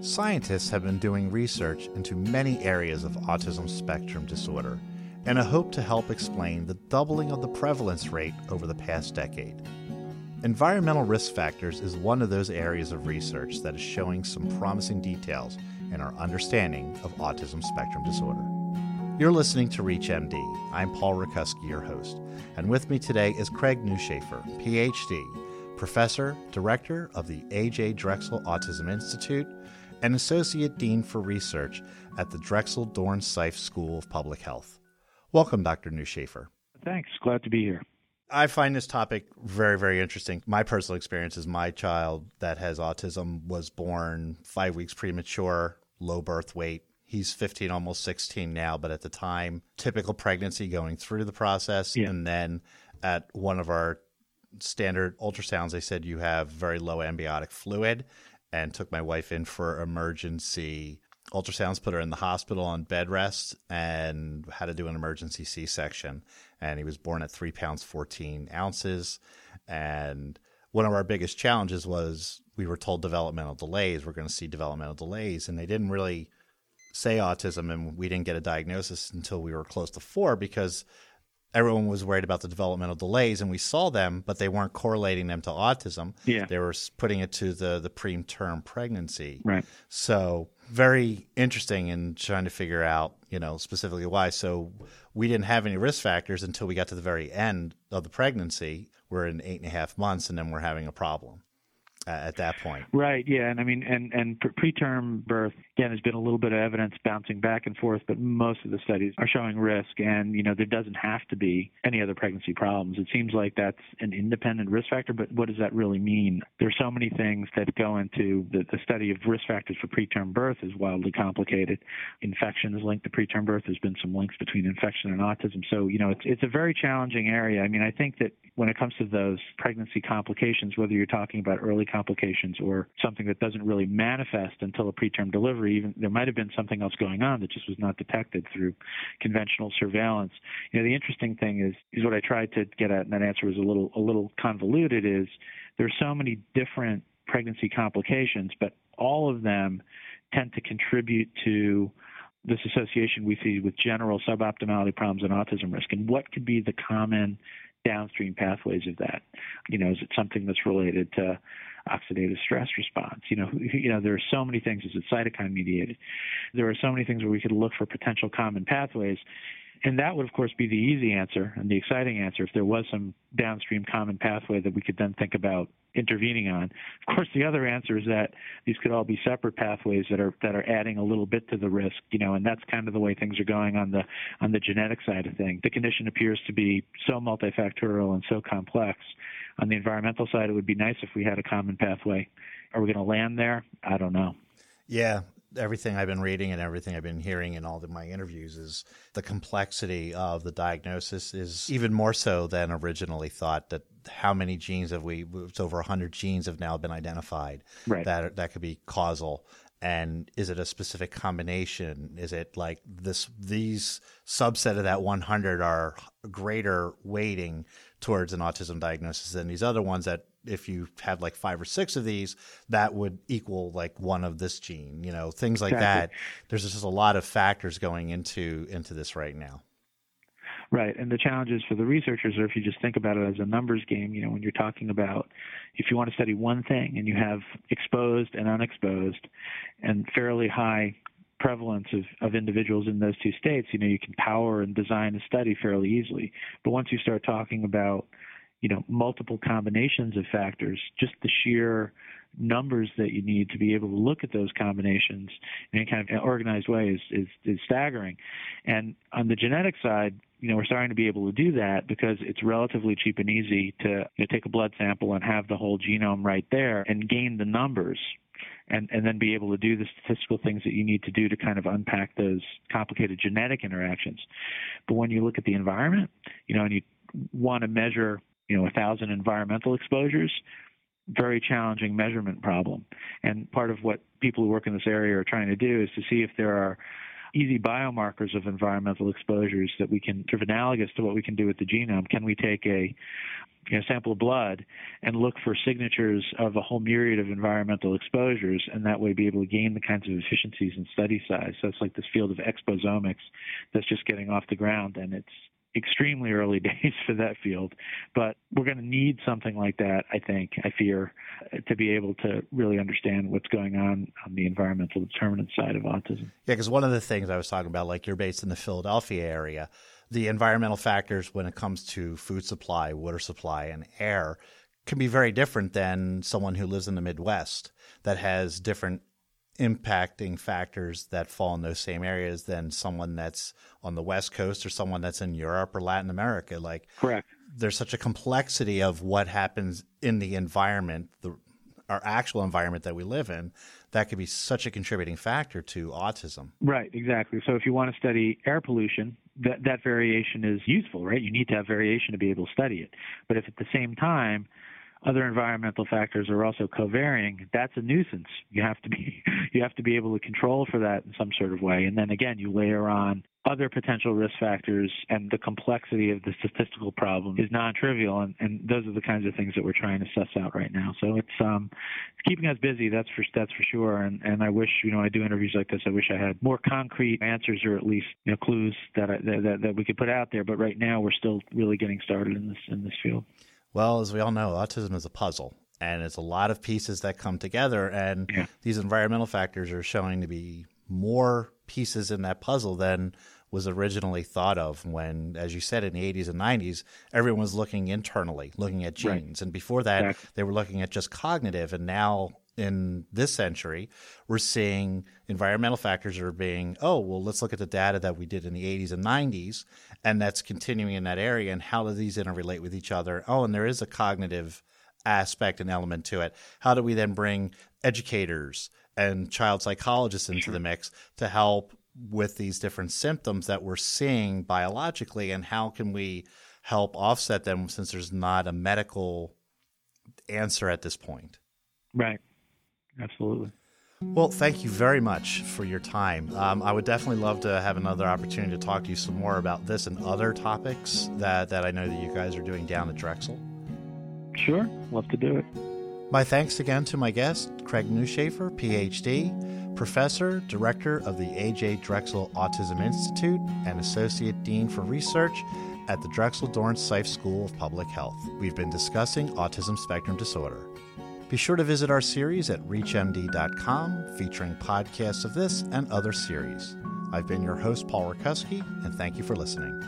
Scientists have been doing research into many areas of autism spectrum disorder in a hope to help explain the doubling of the prevalence rate over the past decade. Environmental risk factors is one of those areas of research that is showing some promising details in our understanding of autism spectrum disorder. You're listening to ReachMD. I'm Paul Rakuski, your host, and with me today is Craig Newschaffer, PhD, professor, director of the A.J. Drexel Autism Institute, and associate dean for research at the Drexel Dornsife School of Public Health. Welcome, Dr. Newschaffer. Thanks. Glad to be here. I find this topic very, very interesting. My personal experience is my child that has autism was born five weeks premature, low birth weight. He's 15, almost 16 now, but at the time, typical pregnancy going through the process. Yeah. And then at one of our standard ultrasounds, they said you have very low amniotic fluid and took my wife in for emergency ultrasounds, put her in the hospital on bed rest, and had to do an emergency C section. And he was born at three pounds, 14 ounces. And one of our biggest challenges was we were told developmental delays. We're going to see developmental delays. And they didn't really say autism, and we didn't get a diagnosis until we were close to four because everyone was worried about the developmental delays and we saw them but they weren't correlating them to autism. Yeah. They were putting it to the the preterm pregnancy. Right. So very interesting in trying to figure out you know specifically why. So we didn't have any risk factors until we got to the very end of the pregnancy. We're in eight and a half months and then we're having a problem at that point. Right. Yeah. And I mean, and and preterm birth again has been a little bit of evidence bouncing back and forth, but most of the studies are showing risk, and you know there doesn't have to be any other pregnancy problems. It seems like that's an independent risk factor, but what does that really mean? There's so many things that go into the, the study of risk factors for preterm birth is wildly complicated. Infection is linked to preterm birth. There's been some links between infection and autism. So you know it's it's a very challenging area. I mean, I think that when it comes to those pregnancy complications, whether you're talking about early complications or something that doesn't really manifest until a preterm delivery, even there might have been something else going on that just was not detected through conventional surveillance. You know, the interesting thing is is what I tried to get at, and that answer was a little a little convoluted. Is there's so many different pregnancy complications, but all of them tend to contribute to this association we see with general suboptimality problems and autism risk. And what could be the common downstream pathways of that? You know, is it something that's related to oxidative stress response? You know, you know, there are so many things. Is it cytokine mediated? There are so many things where we could look for potential common pathways. And that would, of course, be the easy answer and the exciting answer if there was some downstream common pathway that we could then think about intervening on. Of course, the other answer is that these could all be separate pathways that are that are adding a little bit to the risk, you know, and that's kind of the way things are going on the on the genetic side of things. The condition appears to be so multifactorial and so complex. On the environmental side, it would be nice if we had a common pathway. Are we going to land there? I don't know. Yeah, everything I've been reading and everything I've been hearing in all of my interviews is the complexity of the diagnosis is even more so than originally thought. That how many genes have we? It's over hundred genes have now been identified right. that that could be causal. And is it a specific combination? Is it like this? These subset of that 100 are greater weighting towards an autism diagnosis than these other ones that if you had like five or six of these, that would equal like one of this gene, you know, things like exactly. that. There's just a lot of factors going into into this right now. Right, and the challenges for the researchers are if you just think about it as a numbers game, you know, when you're talking about if you want to study one thing and you have exposed and unexposed and fairly high prevalence of, of individuals in those two states, you know, you can power and design a study fairly easily. But once you start talking about you know multiple combinations of factors just the sheer numbers that you need to be able to look at those combinations in a kind of organized way is, is, is staggering and on the genetic side you know we're starting to be able to do that because it's relatively cheap and easy to you know, take a blood sample and have the whole genome right there and gain the numbers and, and then be able to do the statistical things that you need to do to kind of unpack those complicated genetic interactions. But when you look at the environment, you know, and you want to measure you know, a thousand environmental exposures, very challenging measurement problem. And part of what people who work in this area are trying to do is to see if there are easy biomarkers of environmental exposures that we can sort of analogous to what we can do with the genome. Can we take a you know, sample of blood and look for signatures of a whole myriad of environmental exposures, and that way be able to gain the kinds of efficiencies in study size. So it's like this field of exposomics that's just getting off the ground, and it's extremely early days for that field, but we're going to need something like that, I think, I fear, to be able to really understand what's going on on the environmental determinant side of autism. Yeah, because one of the things I was talking about, like you're based in the Philadelphia area, the environmental factors when it comes to food supply, water supply, and air can be very different than someone who lives in the Midwest that has different impacting factors that fall in those same areas than someone that's on the West Coast or someone that's in Europe or Latin America. Like, correct. There's such a complexity of what happens in the environment, the our actual environment that we live in, that could be such a contributing factor to autism. Right, exactly. So if you want to study air pollution, that that variation is useful, right? You need to have variation to be able to study it. But if at the same time other environmental factors are also covariant, that's a nuisance. You have to be you have to be able to control for that in some sort of way. And then again, you layer on other potential risk factors and the complexity of the statistical problem is non-trivial. And, and those are the kinds of things that we're trying to suss out right now. So it's um it's keeping us busy that's for that's for sure. And and i wish you know i do interviews like this i wish i had more concrete answers or at least you know clues that I, that, that we could put out there. But right now we're still really getting started in this in this field well, as we all know, autism is a puzzle and it's a lot of pieces that come together. And yeah. these environmental factors are showing to be more pieces in that puzzle than was originally thought of when, as you said, in the 80s and 90s, everyone was looking internally, looking at genes. Right. And before that, they were looking at just cognitive. And now in this century, we're seeing environmental factors are being, oh, well, let's look at the data that we did in the 80s and 90s, and that's continuing in that area, and how do these interrelate with each other? Oh, and there is a cognitive aspect and element to it. How do we then bring educators and child psychologists into sure. the mix to help with these different symptoms that we're seeing biologically, and how can we help offset them since there's not a medical answer at this point? Right absolutely. Well, thank you very much for your time. Um, I would definitely love to have another opportunity to talk to you some more about this and other topics that, that I know that you guys are doing down at Drexel. Sure, love to do it. My thanks again to my guest, Craig Newschaffer, PhD, Professor, Director of the A.J. Drexel Autism Institute, and Associate Dean for Research at the Drexel Dornsife School of Public Health. We've been discussing autism spectrum disorder. Be sure to visit our series at ReachMD.com, featuring podcasts of this and other series. I've been your host, Paul Rakuski, and thank you for listening.